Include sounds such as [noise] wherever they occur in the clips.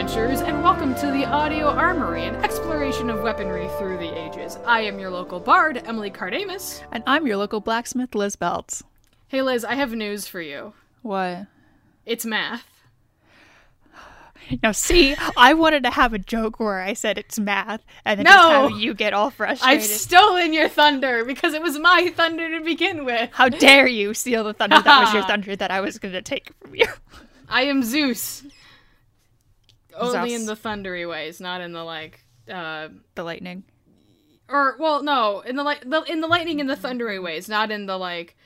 And welcome to the Audio Armory, an exploration of weaponry through the ages. I am your local bard, Emily Kardamis. And I'm your local blacksmith, Liz Beltz. Hey Liz, I have news for you. What? It's math. Now, see, I wanted to have a joke where I said it's math, and then No! have you get all frustrated. I've stolen your thunder because it was my thunder to begin with. How dare you steal the thunder that was your [laughs] thunder that I was going to take from you? I am Zeus. Only in the thundery ways, not in the like uh The lightning. or well, no, in the like the, in the lightning and the thundery ways, not in the like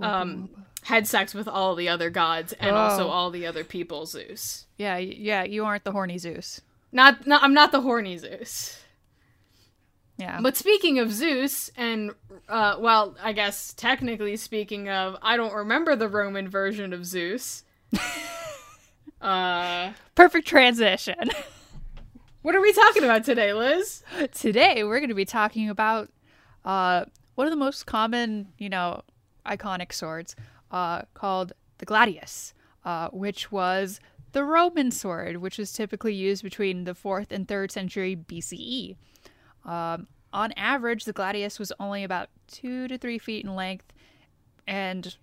um had sex with all the other gods and also Oh. all the other people Zeus. Yeah, yeah, you aren't the horny Zeus. Not, not I'm not the horny Zeus. Yeah. But speaking of Zeus, and uh, well, I guess technically speaking of, I don't remember the Roman version of Zeus. [laughs] uh, Perfect transition. [laughs] what are we talking about today, Liz? Today, we're going to be talking about uh, one of the most common, you know, iconic swords uh, called the gladius, uh, which was the Roman sword, which was typically used between the 4th and 3rd century BCE. Um, on average, the gladius was only about two to three feet in length and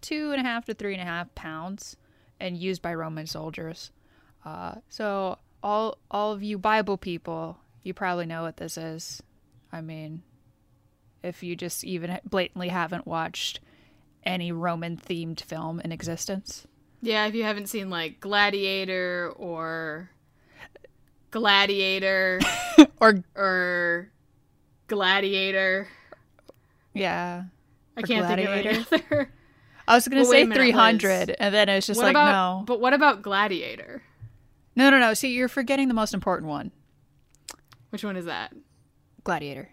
two and a half to three and a half pounds, and used by Roman soldiers. Uh, so all all of you Bible people, you probably know what this is. I mean, if you just even blatantly haven't watched any Roman themed film in existence. Yeah, if you haven't seen like Gladiator or Gladiator [laughs] Or or Gladiator, yeah. I can't Gladiator. think of any other. I was going to Well, say minute, Liz. 300 and then it's just what like about? no. But what about Gladiator? No, no, no. See, you're forgetting the most important one. Which one is that? Gladiator.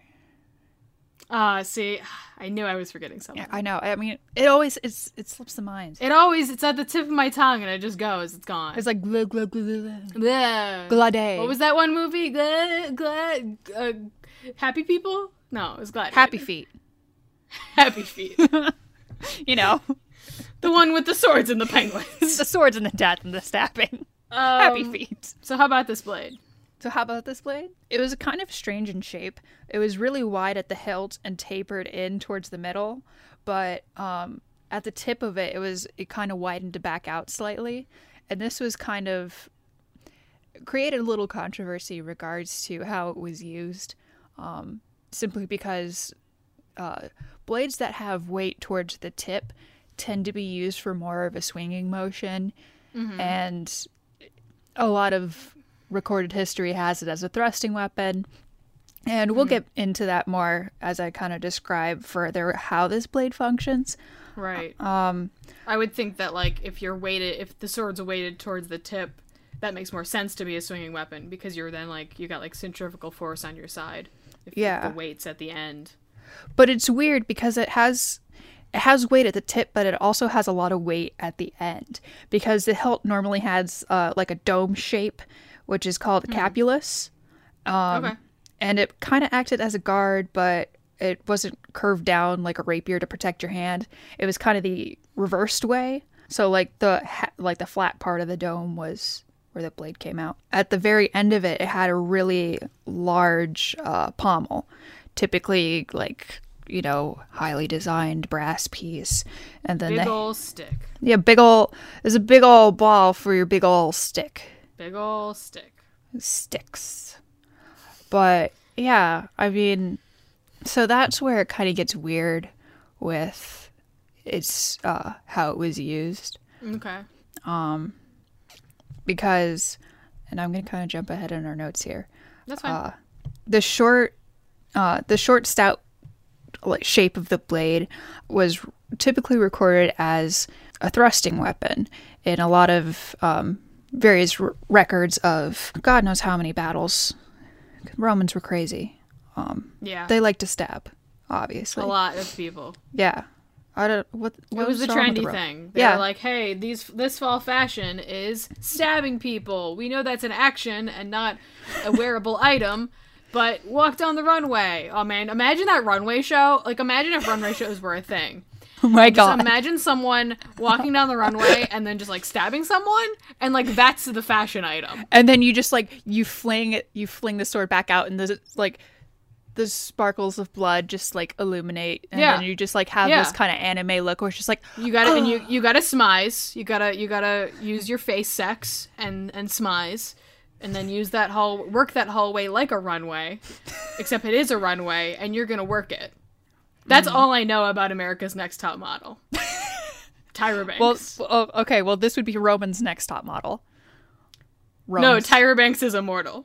Ah, see, I knew I was forgetting something. Yeah, I know. I mean, it always it's it slips the mind. It always it's at the tip of my tongue and it just goes. It's gone. It's like glu, glu, glu, glu, glu. Bleh. glade. What was that one movie? Glad, glad, uh, Happy People? No, it was Glad. Happy feet. [laughs] Happy Feet. [laughs] You know, the one with the swords and the penguins. [laughs] the swords and the death and the stabbing. Um, Happy feet. So how about this blade? So how about this blade? It was kind of strange in shape. It was really wide at the hilt and tapered in towards the middle, but um, at the tip of it, it was it kind of widened to back out slightly, and this was kind of created a little controversy in regards to how it was used, um, simply because uh, blades that have weight towards the tip tend to be used for more of a swinging motion, mm-hmm. and a lot of recorded history has it as a thrusting weapon. And we'll mm-hmm. get into that more as I kind of describe further how this blade functions. Right. Uh, um, I would think that like if you're weighted, if the sword's weighted towards the tip, that makes more sense to be a swinging weapon because you're then like you got like centrifugal force on your side. If Yeah. The weight's at the end. but it's weird because it has it has weight at the tip, but it also has a lot of weight at the end because the hilt normally has uh, like a dome shape, which is called a capulus. Um, okay. and it kind of acted as a guard, but it wasn't curved down like a rapier to protect your hand. It was kind of the reversed way. So like the ha- like the flat part of the dome was where the blade came out. At the very end of it, it had a really large uh, pommel, typically like you know highly designed brass piece, and then Big the ol' stick. yeah big ol' there's a big ol' ball for your big ol' stick Big ol' stick. sticks. But yeah, I mean, so that's where it kind of gets weird with its uh, how it was used Okay. Um, because, and I'm gonna kind of jump ahead in our notes here. That's fine. Uh, the short, uh, the short stout shape of the blade was typically recorded as a thrusting weapon in a lot of um, various r- records of God knows how many battles. Romans were crazy. yeah. They like to stab, obviously. a lot of people. Yeah. I don't. What? what It was a the trendy thing. They Yeah. were like, "Hey, these this fall fashion is stabbing people. We know that's an action and not a wearable [laughs] item, but walk down the runway. Oh man, imagine that runway show. Like, imagine if runway shows were a thing. [laughs] Oh my Just god. imagine someone walking down the runway and then just like stabbing someone, and like that's the fashion item. and then you just like you fling it you fling the sword back out and the like the sparkles of blood just like illuminate and Yeah. then you just like have Yeah. this kind of anime look where it's just like You gotta and you [gasps] you gotta smize. You gotta you gotta use your face sex and and smize, and then use that hall work that hallway like a runway, [laughs] except it is a runway, and you're gonna work it. That's Mm-hmm. all I know about America's Next Top Model. [laughs] Tyra Banks. well okay well this would be roman's next top model no, Tyra Banks is immortal.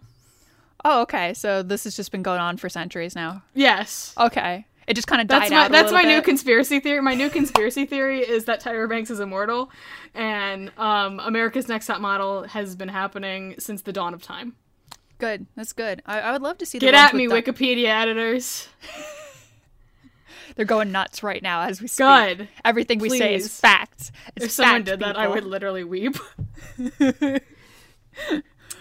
oh okay so this has just been going on for centuries now Yes. okay it just kind of died That's out my a that's my new conspiracy theory. My new conspiracy theory is that Tyra Banks is immortal, and um, America's Next Top Model has been happening since the dawn of time. good that's good I, I would love to see Get at me, the- Wikipedia editors. [laughs] they're going nuts right now as we speak Good. everything we say is Please. facts it's If someone fact, did that, I would literally weep. [laughs]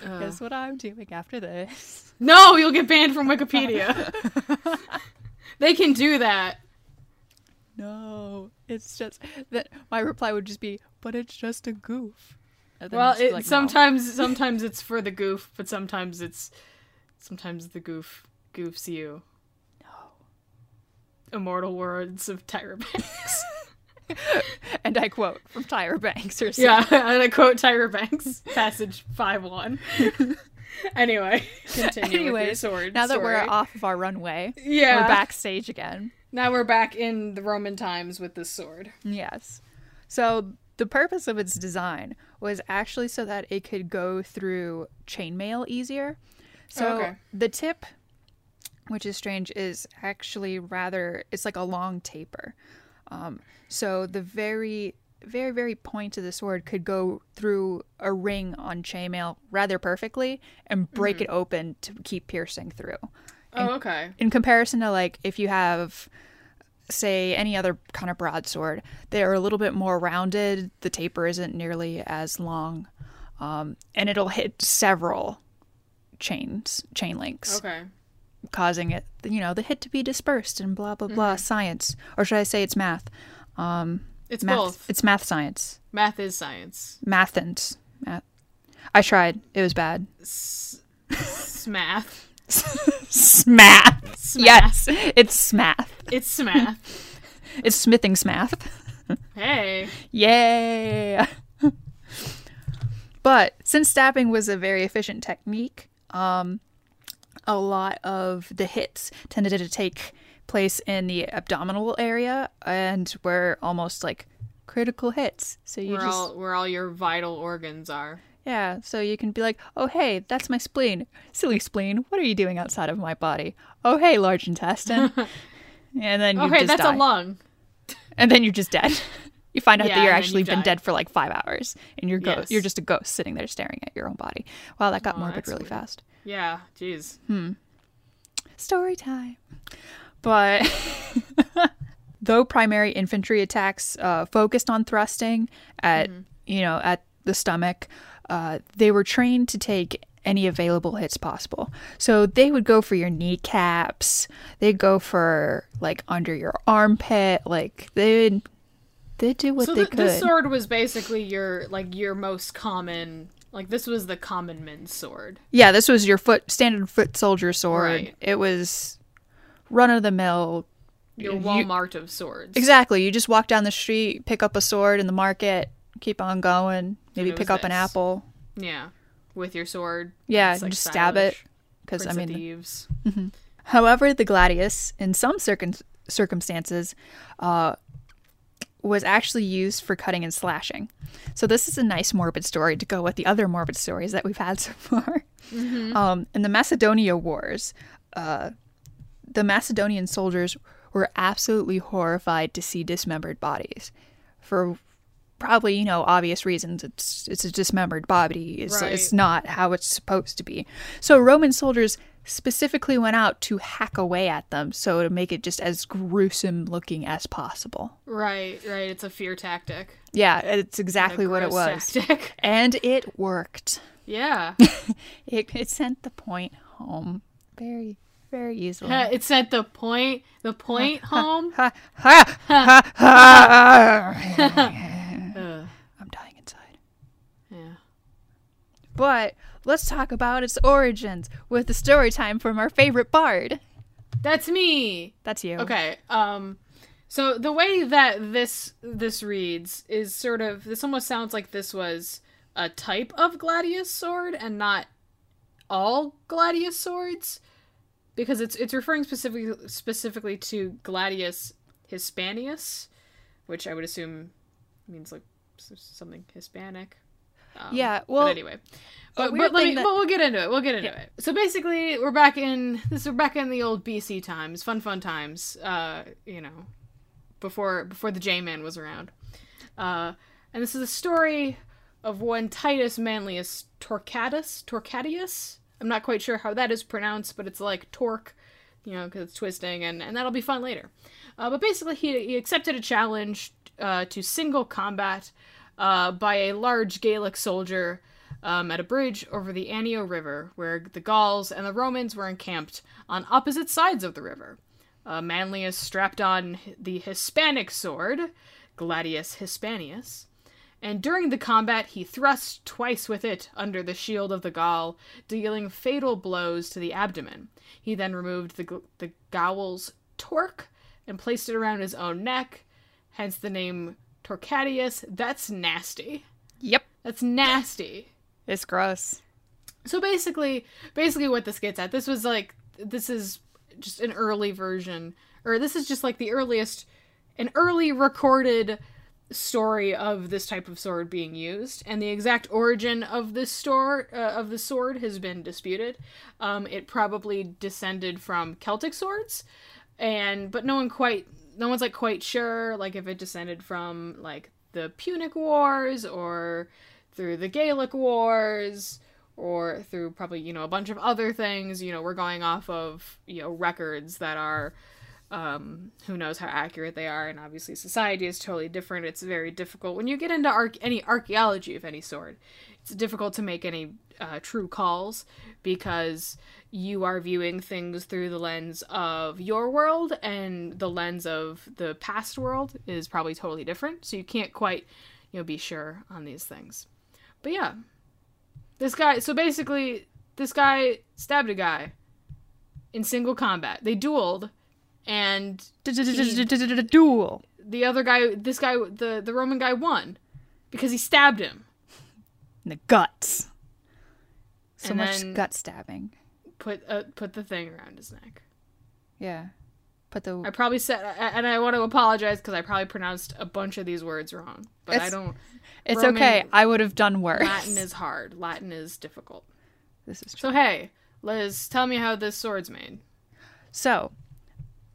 guess what i'm doing after this No, you'll get banned from Wikipedia. [laughs] they can do that. No, it's just that my reply would just be, but it's just a goof. Well, it, like, no. sometimes [laughs] sometimes it's for the goof, but sometimes it's sometimes the goof goofs you. No. Immortal words of Tyra Banks. [laughs] And I quote from Tyra Banks or yeah, [laughs] and I quote Tyra Banks, passage five one. [laughs] anyway, continue Anyways, sword. now that we're off of our runway, yeah, we're backstage again. Now we're back in the Roman times with this sword. Yes. So the purpose of its design was actually so that it could go through chainmail easier. So Oh, okay. the tip, which is strange, is actually rather it's like a long taper. Um, so the very very very point of the sword could go through a ring on chainmail rather perfectly and break Mm-hmm. it open to keep piercing through Oh, okay. in comparison to like if you have say any other kind of broadsword they're a little bit more rounded the taper isn't nearly as long um, and it'll hit several chains chain links Okay. causing it you know the hit to be dispersed and blah blah blah science or should i say it's math It's math both. it's math science Math is science. math and math i tried it was bad Smath. smath yes it's smath It's smath. [laughs] it's smithing smath hey. Yay! but since stabbing was a very efficient technique, um, a lot of the hits tended to take place in the abdominal area and were almost like critical hits. So you Where just all where all your vital organs are. yeah, so you can be like, "Oh hey, that's my spleen. Silly spleen, what are you doing outside of my body? Oh hey, large intestine." [laughs] and then you Okay, just that's die. a lung. and then you're just dead. [laughs] you find out Yeah, that you're actually you been dead for like five hours, and you're go- Yes. you're just a ghost sitting there staring at your own body. Wow, that got Oh, morbid really weird. fast. Yeah, jeez. Hmm. Story time. But [laughs] though primary infantry attacks uh, focused on thrusting at Mm-hmm. you know at the stomach, uh, they were trained to take any available hits possible. So they would go for your kneecaps. They'd go for like under your armpit. Like they'd they do what so they th- could. this sword was basically your like your most common like this was the common men's sword. Yeah, this was your foot standard foot soldier sword. Right. It was run of the mill. Your You- Walmart of swords. Exactly. You just walk down the street, pick up a sword in the market, keep on going. Maybe pick up an apple. Yeah. With your sword. Yeah, like, just stab it. Because I mean, Thieves. however, the gladius in some circum- circumstances uh, was actually used for cutting and slashing. So this is a nice morbid story to go with the other morbid stories that we've had [laughs] so far. Um, in the Macedonia Wars, uh, the Macedonian soldiers were absolutely horrified to see dismembered bodies for probably you know obvious reasons it's it's a dismembered body it's, it's not how it's supposed to be so roman soldiers specifically went out to hack away at them so to make it just as gruesome looking as possible Right, right. It's a fear tactic. yeah it's exactly what it was Tactic. [laughs] and it worked Yeah. [laughs] it, it sent the point home very very easily. Uh, It said the point, the point home. [laughs] [laughs] I'm dying inside. yeah. But let's talk about its origins with the story time from our favorite bard. That's me. That's you. Okay. Um so the way that this this reads is sort of this almost sounds like this was a type of gladius sword and not all gladius swords because it's it's referring specifically specifically to gladius hispanius, which I would assume means like something Hispanic. Um, Yeah, well, but anyway, but, but me, that- but we'll get into it. We'll get into Yeah. it. So basically, we're back in this. We're back in the old BC times, fun, fun times. Uh, you know, before before the J Man was around. Uh, and this is a story of one Titus Manlius Torquatus. Torquatius. I'm not quite sure how that is pronounced, but it's like torque, you know, because it's twisting, and, and that'll be fun later. Uh, but basically, he, he accepted a challenge uh, to single combat uh, by a large Gaelic soldier um, at a bridge over the Anio River, where the Gauls and the Romans were encamped on opposite sides of the river. Uh, Manlius strapped on the Hispanic sword, Gladius Hispanius, and during the combat he thrust twice with it under the shield of the Gaul, dealing fatal blows to the abdomen. He then removed the, the Gaul's torque and placed it around his own neck, hence the name Torquatius. That's nasty. Yep. That's nasty. It's gross. So basically, basically what this gets at, this was like this is just an early version, or this is just like the earliest, an early recorded story of this type of sword being used, and the exact origin of this store uh, of the sword has been disputed. Um, it probably descended from Celtic swords, and but no one quite, no one's like quite sure, like if it descended from like the Punic Wars or through the Gaelic Wars or through probably you know a bunch of other things you know we're going off of you know records that are um who knows how accurate they are and obviously society is totally different. It's very difficult. When you get into any archaeology of any sort it's difficult to make any uh, true calls because you are viewing things through the lens of your world and the lens of the past world is probably totally different. So you can't quite you know be sure on these things. But yeah. This guy, so basically, this guy stabbed a guy in single combat. They dueled, and Duel. the other guy, this guy, the the Roman guy, won because he stabbed him. In the guts. So And much gut stabbing. Put uh, put the thing around his neck. Yeah. Put the I probably said, and I want to apologize because I probably pronounced a bunch of these words wrong. But I don't. It's Roman- okay. I would have done worse. Latin is hard. Latin is difficult. This is true. So hey, Liz, tell me how this sword's made. So,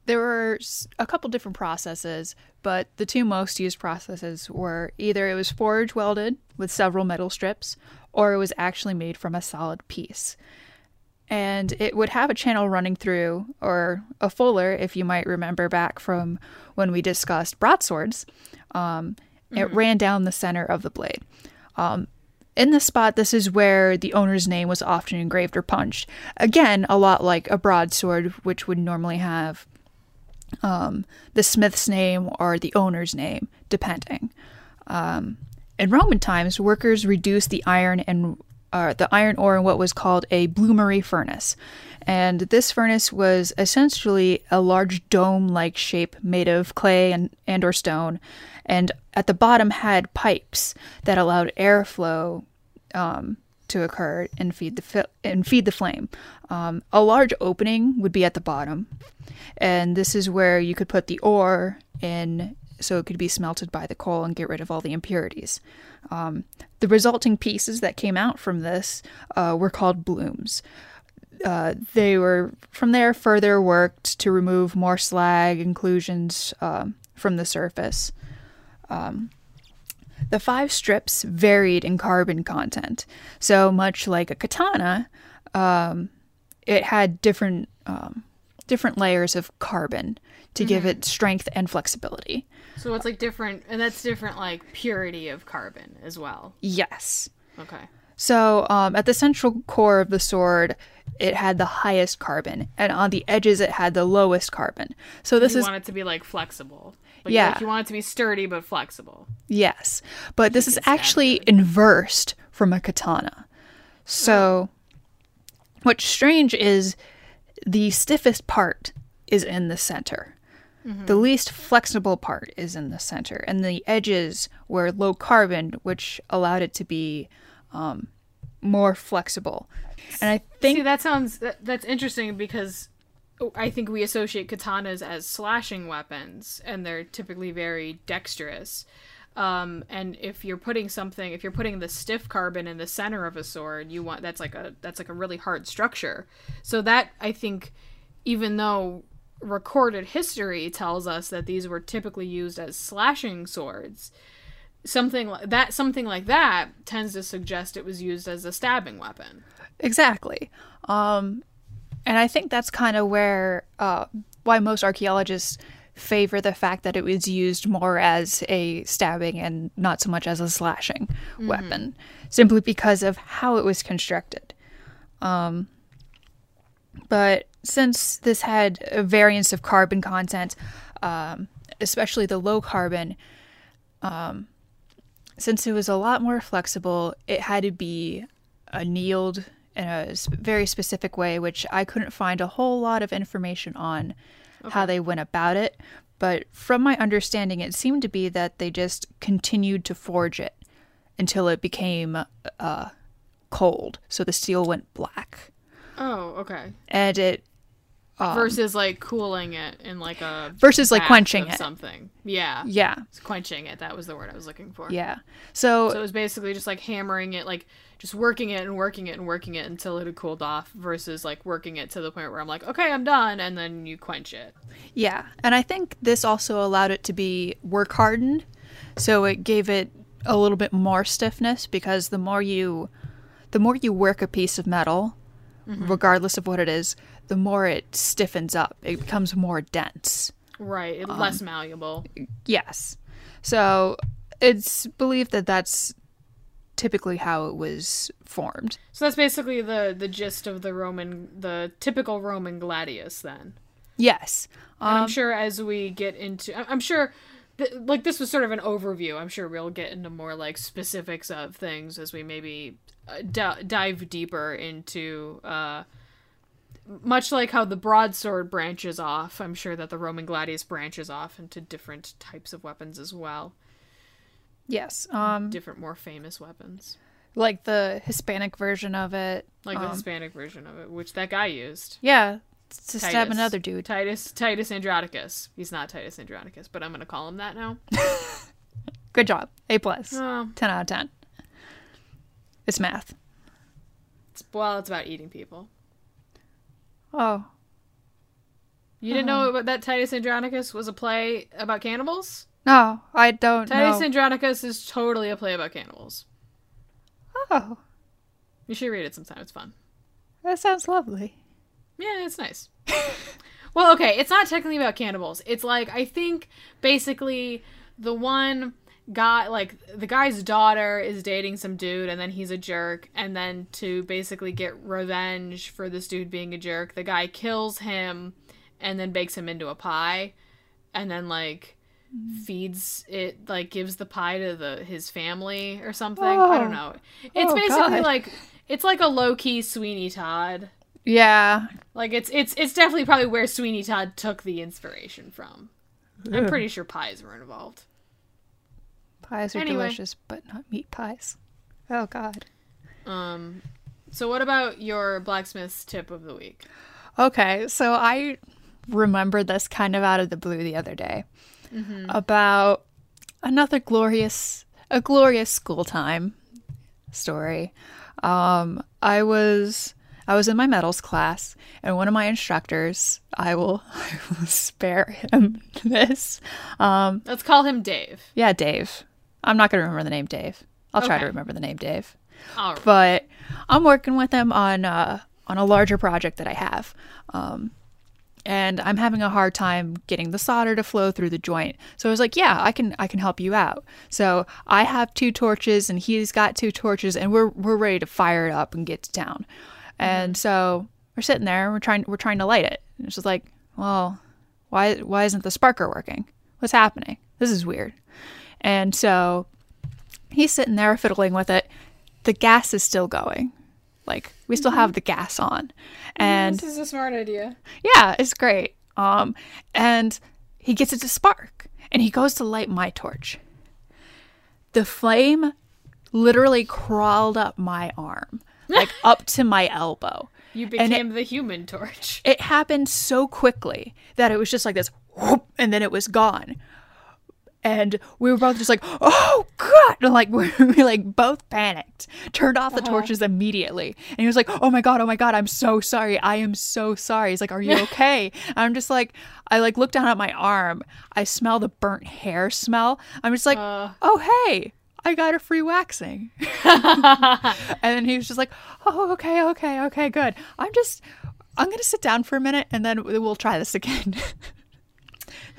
there were a couple different processes, but the two most used processes were either it was forge welded with several metal strips, or it was actually made from a solid piece. And it would have a channel running through, or a fuller, if you might remember back from when we discussed broadswords. Um, It ran down the center of the blade. Um, in this spot, this is where the owner's name was often engraved or punched. Again, a lot like a broadsword, which would normally have um, the smith's name or the owner's name, depending. Um, in Roman times, workers reduced the iron and uh, the iron ore in what was called a bloomery furnace, and this furnace was essentially a large dome-like shape made of clay and and or stone, and at the bottom had pipes that allowed airflow um, to occur and feed the fi- and feed the flame. Um, a large opening would be at the bottom, and this is where you could put the ore in, so it could be smelted by the coal and get rid of all the impurities. Um, the resulting pieces that came out from this uh, were called blooms. Uh, they were from there further worked to remove more slag inclusions um, from the surface. Um, the five strips varied in carbon content. So much like a katana, um, it had different um, different layers of carbon to give it strength and flexibility. So it's like different, and that's different, like purity of carbon as well. Yes. Okay. So um, at the central core of the sword, it had the highest carbon, and on the edges, it had the lowest carbon. So this you is want it to be like flexible. Like, Yeah. Like you want it to be sturdy but flexible. yes, but this is actually inversed from a katana. So what's strange is the stiffest part is in the center. The least flexible part is in the center, and the edges were low carbon, which allowed it to be um, more flexible. And I think See, that sounds that, that's interesting because I think we associate katanas as slashing weapons, and they're typically very dexterous. Um, and if you're putting something, if you're putting the stiff carbon in the center of a sword, you want that's like a that's like a really hard structure. So that I think, even though recorded history tells us that these were typically used as slashing swords, something like that something like that tends to suggest it was used as a stabbing weapon. Exactly. Um, and I think that's kind of where uh, why most archaeologists favor the fact that it was used more as a stabbing and not so much as a slashing weapon, simply because of how it was constructed. Um, but since this had a variance of carbon content, um, especially the low carbon, um, since it was a lot more flexible, it had to be annealed in a very specific way, which I couldn't find a whole lot of information on how they went about it. But from my understanding, it seemed to be that they just continued to forge it until it became uh, cold, so the steel went black, Oh, okay. and it Um, versus like cooling it in like a versus like quenching it. something. Yeah, Yeah, It's quenching it. That was the word I was looking for. yeah. So, So it was basically just like hammering it, like just working it and working it and working it until it had cooled off, versus like working it to the point where I'm like, okay, I'm done, and then you quench it. Yeah, and I think this also allowed it to be work hardened, so it gave it a little bit more stiffness because the more you, the more you work a piece of metal, mm-hmm. regardless of what it is, the more it stiffens up. It becomes more dense. Right, it, less malleable. Yes, so it's believed that that's typically how it was formed. So that's basically the the gist of the Roman, the typical Roman gladius. Then Yes, And um, I'm sure as we get into, I'm sure. th- Like this was sort of an overview. I'm sure we'll get into more like specifics of things as we maybe uh, d- dive deeper into uh, much like how the broadsword branches off, I'm sure that the Roman gladius branches off into different types of weapons as well. yes. Um, Different, more famous weapons. like the Hispanic version of it. Like the Um, Hispanic version of it, which that guy used. Yeah, to stab another dude. Titus Titus Andronicus. He's not Titus Andronicus, but I'm gonna call him that now. [laughs] Good job. A plus. Oh, 10 out of 10. It's math. it's, well, it's about eating people. Oh. You didn't know uh-huh. about that Titus Andronicus was a play about cannibals? No, I don't Titus know. Andronicus is totally a play about cannibals. oh, You should read it sometime. It's fun. that sounds lovely. Yeah, it's nice. well, okay, it's not technically about cannibals. It's like I think basically the one guy like the guy's daughter is dating some dude and then he's a jerk and then to basically get revenge for this dude being a jerk, the guy kills him and then bakes him into a pie and then like feeds it like gives the pie to the his family or something. I don't Oh. know. It's Oh, basically God. like it's like a low-key Sweeney Todd. Yeah. Like it's it's it's definitely probably where Sweeney Todd took the inspiration from. I'm pretty sure pies were involved. Pies are Anyway. delicious, but not meat pies. Oh, God. Um so what about your blacksmith's tip of the week? Okay, so I remembered this kind of out of the blue the other day about another glorious, a glorious school time story. Um, I was I was in my metals class, and one of my instructors, I will, [laughs] I will spare him [laughs] this. Um, Let's call him Dave. yeah, Dave. I'm not gonna remember the name Dave. I'll try to remember the name Dave All right. but I'm working with him on uh, on a larger project that I have. Um, and I'm having a hard time getting the solder to flow through the joint. So I was like, yeah, I can I can help you out. So I have two torches and he's got two torches and we're we're ready to fire it up and get to town. And so we're sitting there and we're trying we're trying to light it. And it's just like, well, why why isn't the sparker working? What's happening? This is weird. And so he's sitting there fiddling with it. The gas is still going. Like we still have the gas on. And this is a smart idea. yeah, it's great. Um, and he gets it to spark, and he goes to light my torch. The flame literally crawled up my arm, like [laughs] up to my elbow. You became the human torch. It happened so quickly that it was just like this, whoop, and then it was gone. And we were both just like, "Oh God!" And like [laughs] we, we like both panicked, turned off the torches immediately. And he was like, "Oh my God! Oh my God! I'm so sorry! I am so sorry." He's like, "Are you [laughs] okay?" and I'm just like, I like look down at my arm. I smell the burnt hair smell. I'm just like, Uh. "Oh hey, I got a free waxing." [laughs] and then he was just like, "Oh okay, okay, okay, good." I'm just, I'm gonna sit down for a minute and then we'll try this again.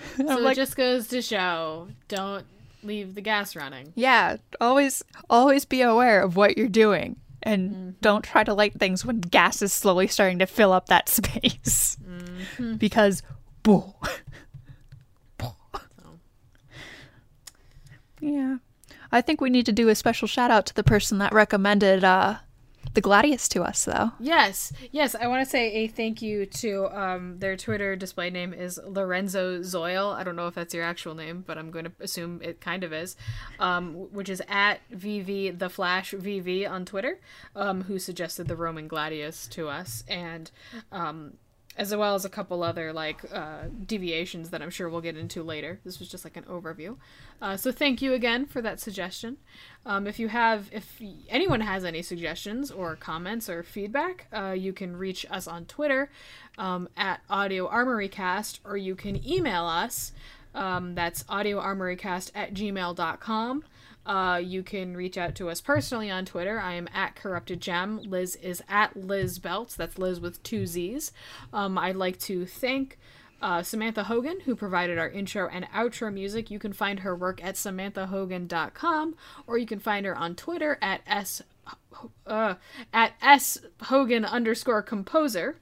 [laughs] So like, it just goes to show don't leave the gas running. Yeah, always always be aware of what you're doing and don't try to light things when gas is slowly starting to fill up that [laughs] space. Because boo. [laughs] Yeah. I think we need to do a special shout out to the person that recommended uh the Gladius to us though. Yes, yes. I want to say a thank you to um, their Twitter display name is Lorenzo Zoil. I don't know if that's your actual name, but I'm going to assume it kind of is. Um, which is at VV the Flash VV on Twitter, um, who suggested the Roman Gladius to us, and um, as well as a couple other like uh, deviations that I'm sure we'll get into later. This was just like an overview. Uh, so thank you again for that suggestion. Um, if you have, if anyone has any suggestions or comments or feedback, uh, you can reach us on Twitter um, at Audio Armory Cast, or you can email us. Um, that's audioarmorycast at gmail.com. Uh, you can reach out to us personally on Twitter. I am at Corrupted Gem. Liz is at Liz Beltz. That's Liz with two Z's. Um, I'd like to thank uh, Samantha Hogan, who provided our intro and outro music. You can find her work at samanthahogan.com, or you can find her on Twitter at s uh, at s hogan underscore composer.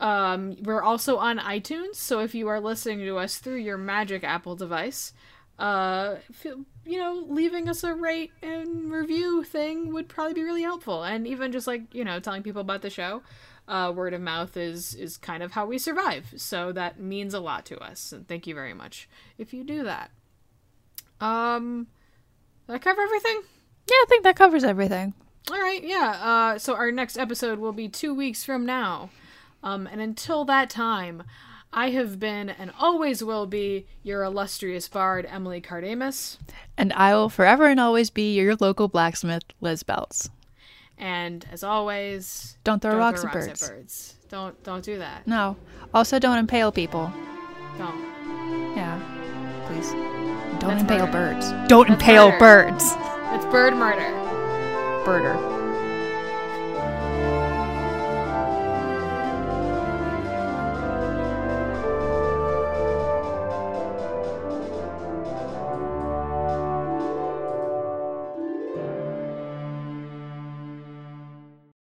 Um, we're also on iTunes, so if you are listening to us through your Magic Apple device, uh, feel, you know, leaving us a rate and review thing would probably be really helpful. And even just like you know, telling people about the show, uh, word of mouth is is kind of how we survive. So that means a lot to us, and thank you very much if you do that. Um, did I cover everything? Yeah, I think that covers everything. All right, yeah. Uh, so our next episode will be two weeks from now. Um, and until that time, I have been and always will be your illustrious bard, Emily Kardamis. And I will forever and always be your local blacksmith, Liz Beltz. And as always, Don't throw don't rocks throw at birds. birds. Don't don't do that. No. Also, don't impale people. Don't. Yeah. Please. Don't That's impale murder. birds. Don't That's impale murder. birds. It's bird murder. Birder.